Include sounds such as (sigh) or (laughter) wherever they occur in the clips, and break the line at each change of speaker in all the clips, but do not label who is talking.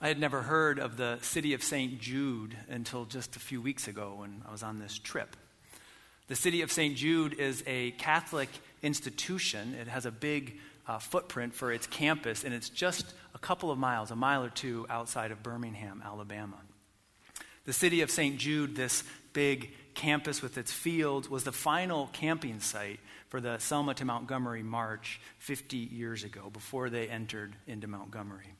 I had never heard of the city of St. Jude until just a few weeks ago when I was on this trip. The city of St. Jude is a Catholic institution. It has a big uh, footprint for its campus, and it's just a couple of miles, a mile or two outside of Birmingham, Alabama. The city of St. Jude, this big campus with its fields, was the final camping site for the Selma to Montgomery March 50 years ago, before they entered into Montgomery.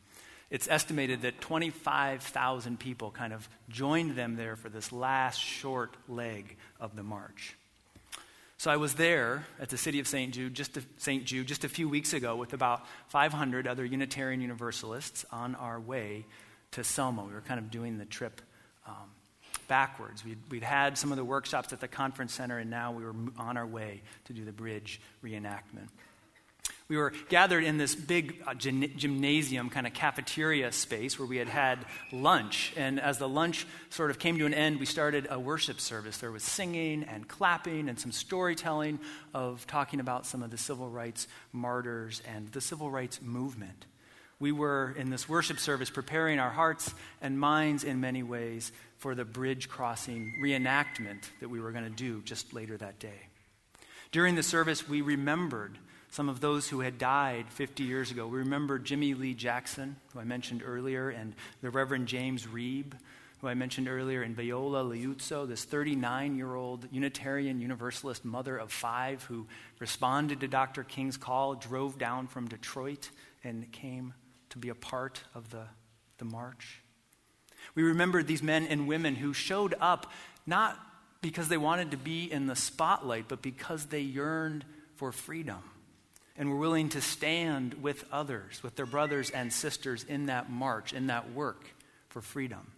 It's estimated that 25,000 people kind of joined them there for this last short leg of the march. So I was there at the city of St. Jude, just a, St. Jude, just a few weeks ago with about 500 other Unitarian Universalists on our way to Selma. We were kind of doing the trip um, backwards. We'd, we'd had some of the workshops at the conference center, and now we were on our way to do the bridge reenactment we were gathered in this big uh, gymnasium kind of cafeteria space where we had had lunch. And as the lunch sort of came to an end, we started a worship service. There was singing and clapping and some storytelling of talking about some of the civil rights martyrs and the civil rights movement. We were in this worship service preparing our hearts and minds in many ways for the bridge crossing reenactment that we were going to do just later that day. During the service, we remembered some of those who had died 50 years ago. We remember Jimmy Lee Jackson, who I mentioned earlier, and the Reverend James Reeb, who I mentioned earlier, and Viola Liuzzo, this 39 year old Unitarian Universalist mother of five who responded to Dr. King's call, drove down from Detroit, and came to be a part of the, the march. We remember these men and women who showed up not because they wanted to be in the spotlight, but because they yearned for freedom and were willing to stand with others, with their brothers and sisters in that march, in that work for freedom.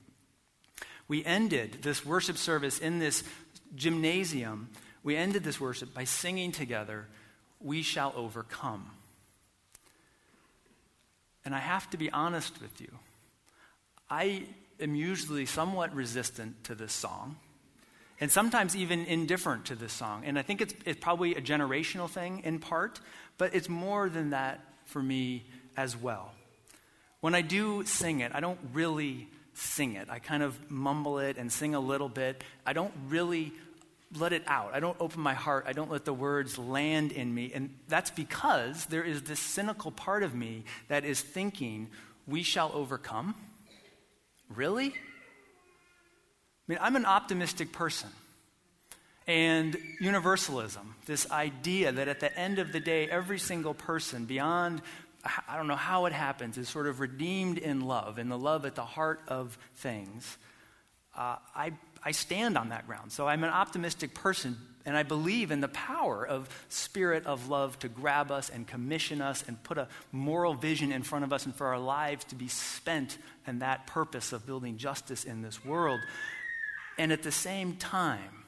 We ended this worship service in this gymnasium. We ended this worship by singing together, We Shall Overcome. And I have to be honest with you. I am usually somewhat resistant to this song and sometimes even indifferent to this song. And I think it's, it's probably a generational thing in part, but it's more than that for me as well. When I do sing it, I don't really sing it. I kind of mumble it and sing a little bit. I don't really let it out. I don't open my heart. I don't let the words land in me. And that's because there is this cynical part of me that is thinking, we shall overcome. Really? I mean, I'm an optimistic person. And universalism, this idea that at the end of the day, every single person, beyond, I don't know how it happens, is sort of redeemed in love, in the love at the heart of things. Uh, I, I stand on that ground. So I'm an optimistic person, and I believe in the power of spirit of love to grab us and commission us and put a moral vision in front of us and for our lives to be spent in that purpose of building justice in this world. And at the same time,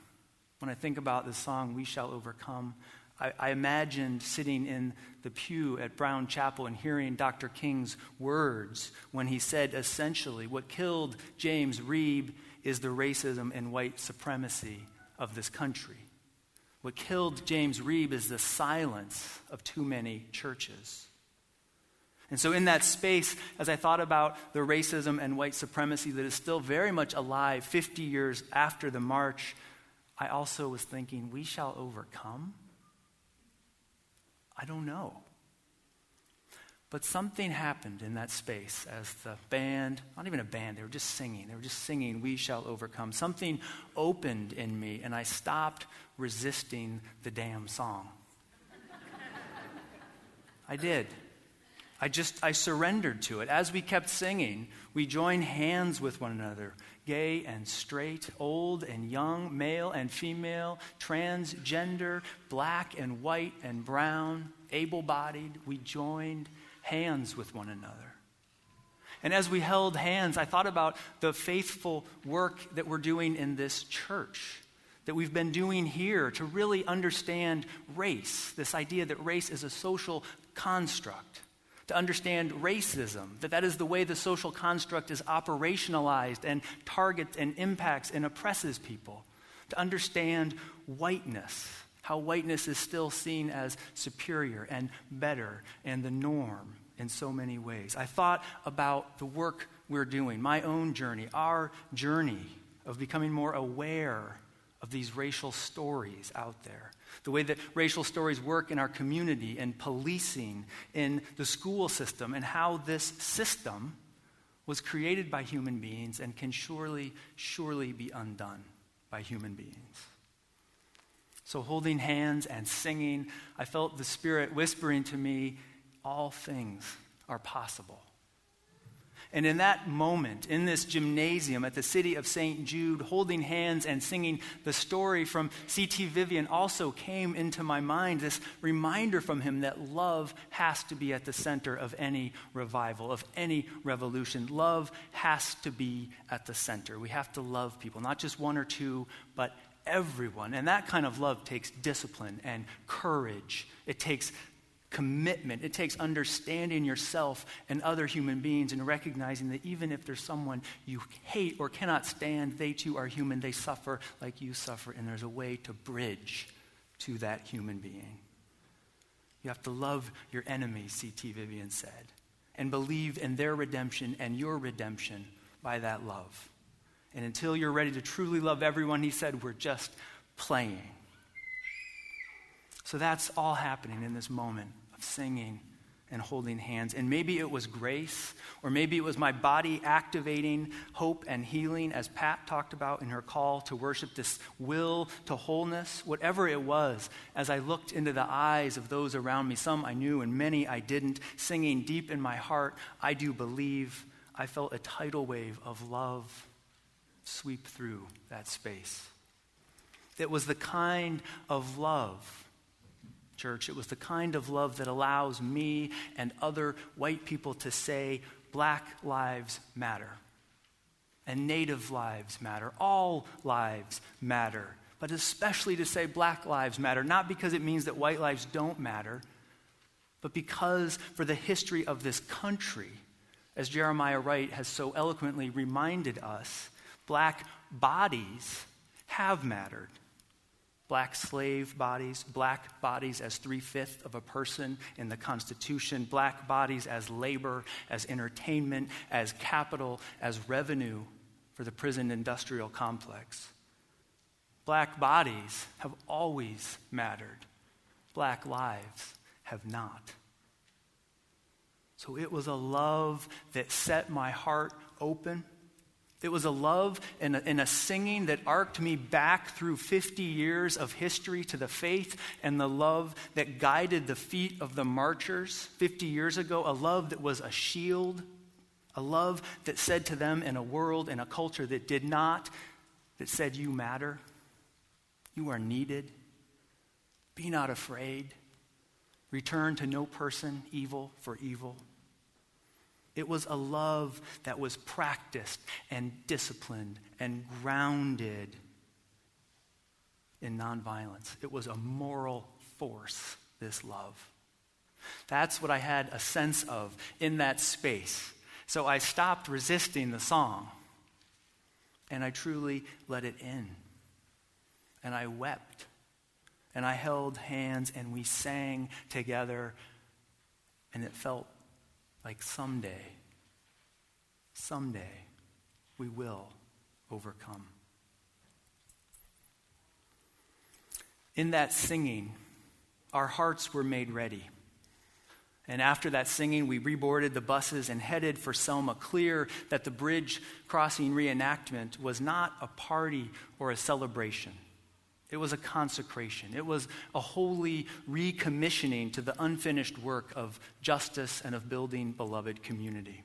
when I think about the song, We Shall Overcome, I, I imagined sitting in the pew at Brown Chapel and hearing Dr. King's words when he said essentially, what killed James Reeb is the racism and white supremacy of this country. What killed James Reeb is the silence of too many churches. And so, in that space, as I thought about the racism and white supremacy that is still very much alive 50 years after the march, I also was thinking, we shall overcome? I don't know. But something happened in that space as the band, not even a band, they were just singing. They were just singing, We Shall Overcome. Something opened in me, and I stopped resisting the damn song. (laughs) I did. I just, I surrendered to it. As we kept singing, we joined hands with one another gay and straight, old and young, male and female, transgender, black and white and brown, able bodied. We joined hands with one another. And as we held hands, I thought about the faithful work that we're doing in this church, that we've been doing here to really understand race, this idea that race is a social construct to understand racism, that that is the way the social construct is operationalized and targets and impacts and oppresses people, to understand whiteness, how whiteness is still seen as superior and better and the norm in so many ways. I thought about the work we're doing, my own journey, our journey of becoming more aware of these racial stories out there. The way that racial stories work in our community and policing in the school system, and how this system was created by human beings and can surely, surely be undone by human beings. So, holding hands and singing, I felt the Spirit whispering to me, All things are possible. And in that moment, in this gymnasium at the city of St. Jude, holding hands and singing the story from C.T. Vivian also came into my mind this reminder from him that love has to be at the center of any revival, of any revolution. Love has to be at the center. We have to love people, not just one or two, but everyone. And that kind of love takes discipline and courage. It takes commitment. It takes understanding yourself and other human beings and recognizing that even if there's someone you hate or cannot stand, they too are human. They suffer like you suffer, and there's a way to bridge to that human being. You have to love your enemies, C.T. Vivian said, and believe in their redemption and your redemption by that love. And until you're ready to truly love everyone, he said, we're just playing. So that's all happening in this moment singing and holding hands. And maybe it was grace, or maybe it was my body activating hope and healing, as Pat talked about in her call to worship this will to wholeness. Whatever it was, as I looked into the eyes of those around me, some I knew and many I didn't, singing deep in my heart, I do believe, I felt a tidal wave of love sweep through that space. It was the kind of love church. It was the kind of love that allows me and other white people to say, Black lives matter. And Native lives matter. All lives matter. But especially to say Black lives matter, not because it means that white lives don't matter, but because for the history of this country, as Jeremiah Wright has so eloquently reminded us, black bodies have mattered black slave bodies, black bodies as three fifths of a person in the Constitution, black bodies as labor, as entertainment, as capital, as revenue for the prison industrial complex. Black bodies have always mattered, black lives have not. So it was a love that set my heart open it was a love and a, and a, singing that arced me back through 50 years of history to the faith and the love that guided the feet of the marchers 50 years ago. A love that was a shield. A love that said to them in a world, in a culture that did not, that said, You matter. You are needed. Be not afraid. Return to no person evil for evil. It was a love that was practiced and disciplined and grounded in nonviolence. It was a moral force, this love. That's what I had a sense of in that space. So I stopped resisting the song and I truly let it in. And I wept and I held hands and we sang together and it felt like someday, someday, we will overcome. In that singing, our hearts were made ready. And after that singing, we reboarded the buses and headed for Selma, clear that the bridge crossing reenactment was not a party or a celebration. It was a consecration. It was a holy recommissioning to the unfinished work of justice and of building beloved community.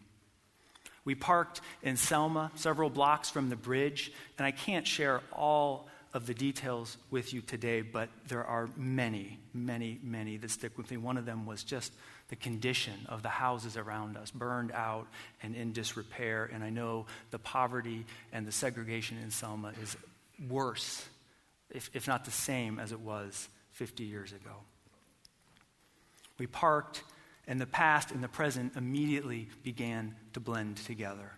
We parked in Selma, several blocks from the bridge, and I can't share all of the details with you today, but there are many, many, many that stick with me. One of them was just the condition of the houses around us, burned out and in disrepair. And I know the poverty and the segregation in Selma is worse if, if not the same as it was 50 years ago. We parked, and the past and the present immediately began to blend together.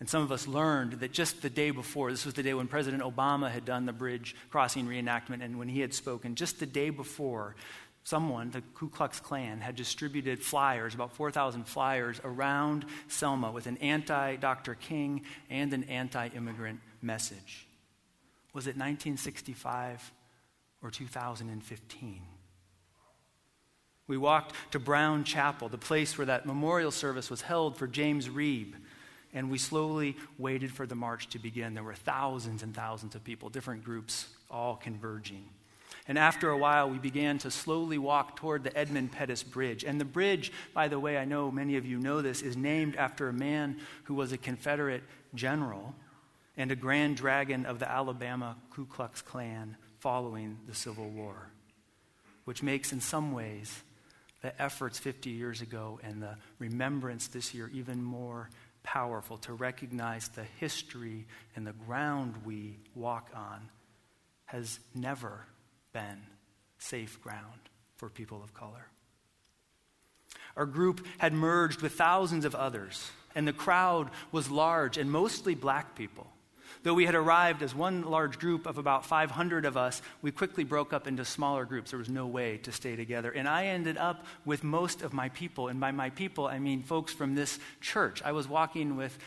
And some of us learned that just the day before, this was the day when President Obama had done the bridge crossing reenactment, and when he had spoken, just the day before, someone, the Ku Klux Klan, had distributed flyers, about 4,000 flyers, around Selma with an anti Dr. King and an anti immigrant message. Was it 1965 or 2015? We walked to Brown Chapel, the place where that memorial service was held for James Reeb, and we slowly waited for the march to begin. There were thousands and thousands of people, different groups, all converging. And after a while, we began to slowly walk toward the Edmund Pettus Bridge. And the bridge, by the way, I know many of you know this, is named after a man who was a Confederate general and a grand dragon of the Alabama Ku Klux Klan following the Civil War, which makes, in some ways, the efforts 50 years ago and the remembrance this year even more powerful to recognize the history and the ground we walk on has never been safe ground for people of color. Our group had merged with thousands of others, and the crowd was large and mostly black people. Though we had arrived as one large group of about 500 of us, we quickly broke up into smaller groups. There was no way to stay together. And I ended up with most of my people. And by my people, I mean folks from this church. I was walking with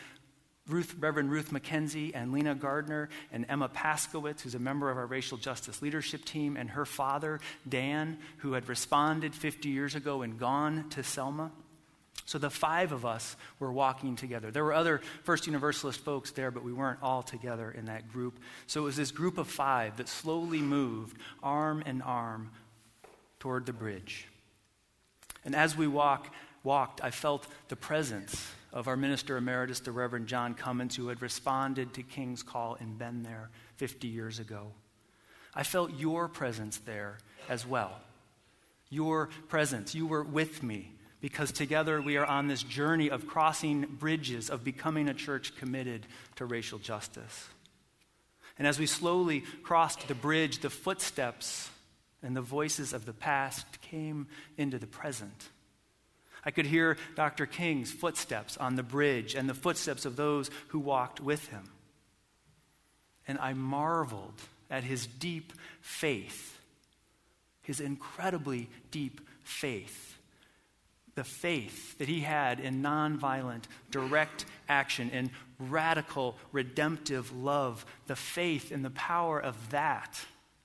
Ruth, Reverend Ruth McKenzie and Lena Gardner and Emma Paskowitz, who's a member of our racial justice leadership team, and her father, Dan, who had responded 50 years ago and gone to Selma. So the five of us were walking together. There were other First Universalist folks there, but we weren't all together in that group. So it was this group of five that slowly moved arm in arm toward the bridge. And as we walk, walked, I felt the presence of our minister emeritus, the Reverend John Cummins, who had responded to King's call and been there 50 years ago. I felt your presence there as well. Your presence. You were with me because together we are on this journey of crossing bridges, of becoming a church committed to racial justice. And as we slowly crossed the bridge, the footsteps and the voices of the past came into the present. I could hear Dr. King's footsteps on the bridge and the footsteps of those who walked with him. And I marveled at his deep faith, his incredibly deep faith. The faith that he had in nonviolent, direct action, in radical, redemptive love, the faith in the power of that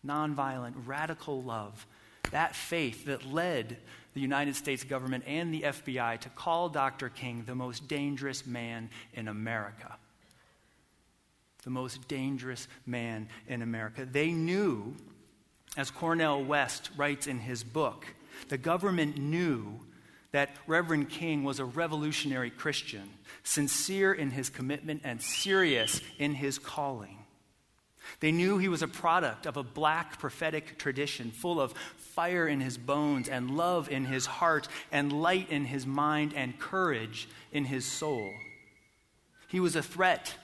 nonviolent, radical love, that faith that led the United States government and the FBI to call Dr. King the most dangerous man in America. The most dangerous man in America. They knew, as Cornel West writes in his book, the government knew that Reverend King was a revolutionary Christian, sincere in his commitment and serious in his calling. They knew he was a product of a black prophetic tradition full of fire in his bones and love in his heart and light in his mind and courage in his soul. He was a threat,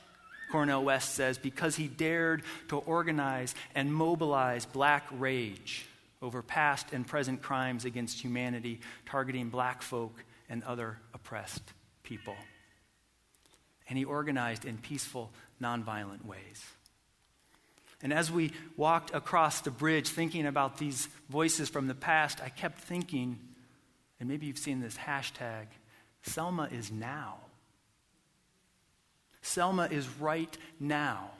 Cornel West says, because he dared to organize and mobilize black rage over past and present crimes against humanity, targeting black folk and other oppressed people. And he organized in peaceful, nonviolent ways. And as we walked across the bridge thinking about these voices from the past, I kept thinking, and maybe you've seen this hashtag, Selma is now. Selma is right now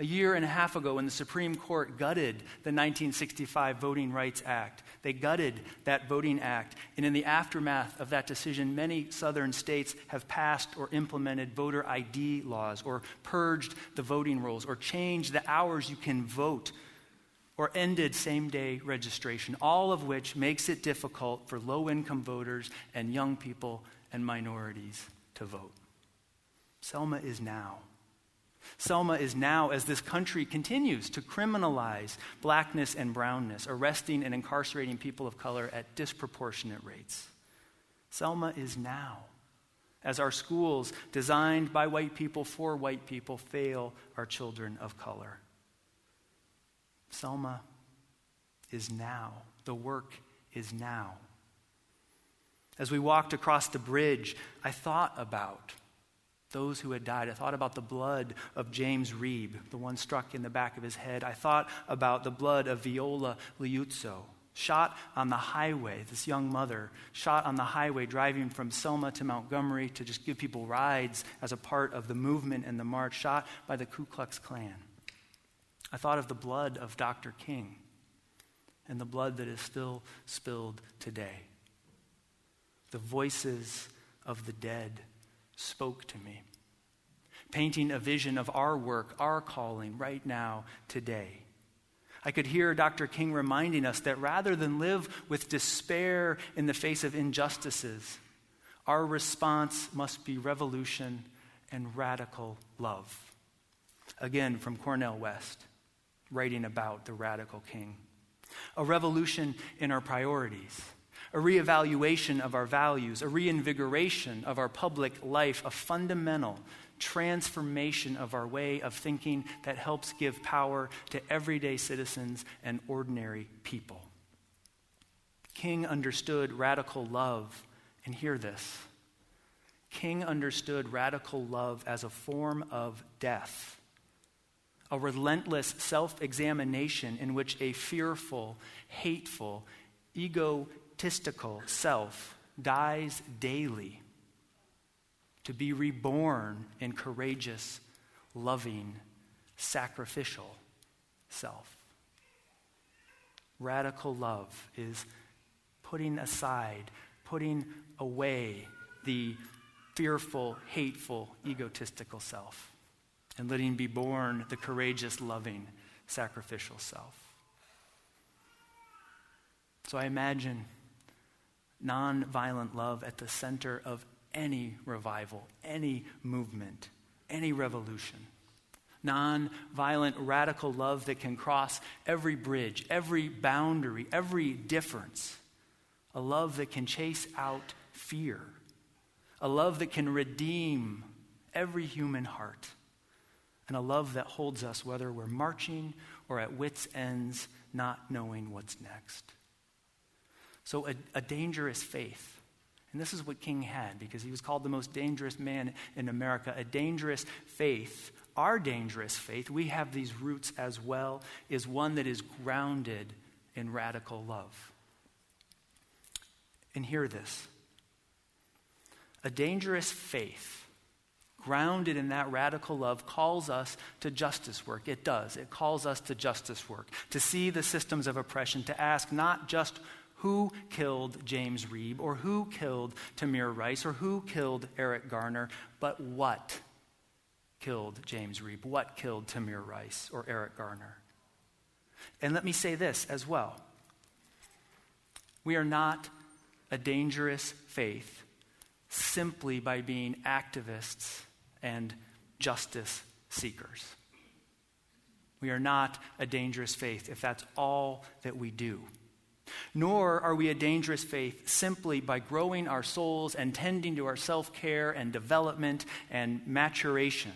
a year and a half ago when the Supreme Court gutted the 1965 Voting Rights Act. They gutted that Voting Act. And in the aftermath of that decision, many southern states have passed or implemented voter ID laws or purged the voting rolls or changed the hours you can vote or ended same day registration, all of which makes it difficult for low income voters and young people and minorities to vote. Selma is now. Selma is now, as this country continues to criminalize blackness and brownness, arresting and incarcerating people of color at disproportionate rates. Selma is now, as our schools, designed by white people for white people, fail our children of color. Selma is now. The work is now. As we walked across the bridge, I thought about those who had died. I thought about the blood of James Reeb, the one struck in the back of his head. I thought about the blood of Viola Liuzzo, shot on the highway, this young mother, shot on the highway driving from Selma to Montgomery to just give people rides as a part of the movement and the march, shot by the Ku Klux Klan. I thought of the blood of Dr. King and the blood that is still spilled today. The voices of the dead spoke to me, painting a vision of our work, our calling right now, today. I could hear Dr. King reminding us that rather than live with despair in the face of injustices, our response must be revolution and radical love. Again, from Cornel West, writing about the radical king. A revolution in our priorities, a reevaluation of our values, a reinvigoration of our public life, a fundamental transformation of our way of thinking that helps give power to everyday citizens and ordinary people. King understood radical love, and hear this King understood radical love as a form of death, a relentless self examination in which a fearful, hateful, egotistical self dies daily to be reborn in courageous, loving, sacrificial self. Radical love is putting aside, putting away the fearful, hateful, egotistical self and letting be born the courageous, loving, sacrificial self. So I imagine nonviolent love at the center of any revival, any movement, any revolution. Non-violent, radical love that can cross every bridge, every boundary, every difference. A love that can chase out fear. A love that can redeem every human heart. And a love that holds us whether we're marching or at wits' ends, not knowing what's next. So, a, a dangerous faith and this is what King had because he was called the most dangerous man in America. A dangerous faith, our dangerous faith, we have these roots as well, is one that is grounded in radical love. And hear this a dangerous faith, grounded in that radical love, calls us to justice work. It does. It calls us to justice work, to see the systems of oppression, to ask not just who killed James Reeb or who killed Tamir Rice or who killed Eric Garner, but what killed James Reeb, what killed Tamir Rice or Eric Garner. And let me say this as well. We are not a dangerous faith simply by being activists and justice seekers. We are not a dangerous faith if that's all that we do. Nor are we a dangerous faith simply by growing our souls and tending to our self care and development and maturation.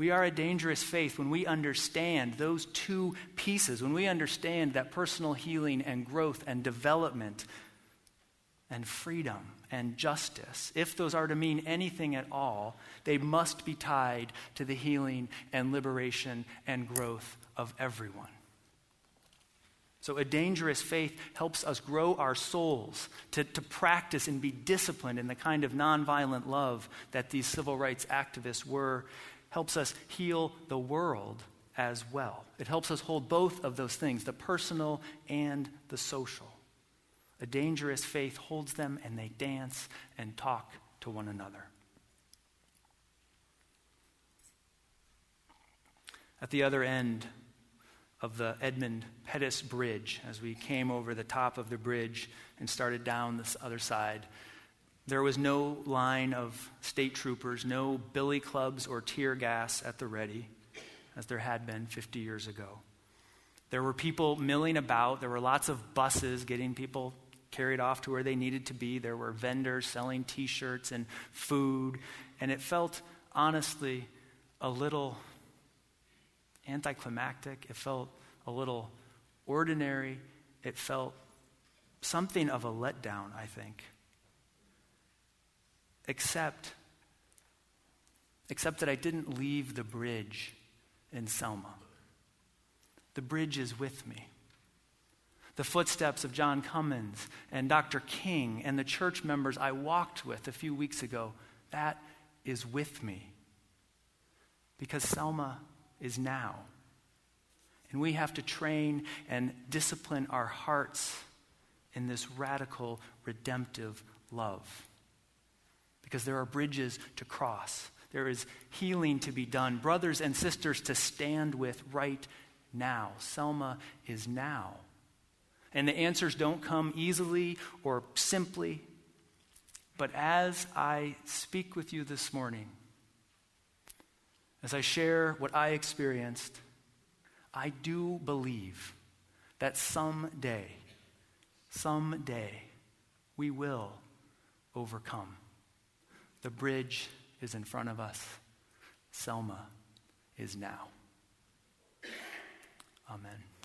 We are a dangerous faith when we understand those two pieces, when we understand that personal healing and growth and development and freedom and justice, if those are to mean anything at all, they must be tied to the healing and liberation and growth of everyone. So, a dangerous faith helps us grow our souls to, to practice and be disciplined in the kind of nonviolent love that these civil rights activists were, helps us heal the world as well. It helps us hold both of those things, the personal and the social. A dangerous faith holds them and they dance and talk to one another. At the other end, of the Edmund Pettus Bridge as we came over the top of the bridge and started down this other side. There was no line of state troopers, no billy clubs or tear gas at the ready, as there had been 50 years ago. There were people milling about. There were lots of buses getting people carried off to where they needed to be. There were vendors selling t shirts and food. And it felt, honestly, a little anticlimactic. It felt a little ordinary. It felt something of a letdown, I think. Except, except that I didn't leave the bridge in Selma. The bridge is with me. the footsteps of John Cummins and Dr. King and the church members I walked with a few weeks ago, that is with me. Because Selma is now. And we have to train and discipline our hearts in this radical, redemptive love. Because there are bridges to cross, there is healing to be done, brothers and sisters to stand with right now. Selma is now. And the answers don't come easily or simply. But as I speak with you this morning, as I share what I experienced, I do believe that someday, someday, we will overcome. The bridge is in front of us. Selma is now. Amen.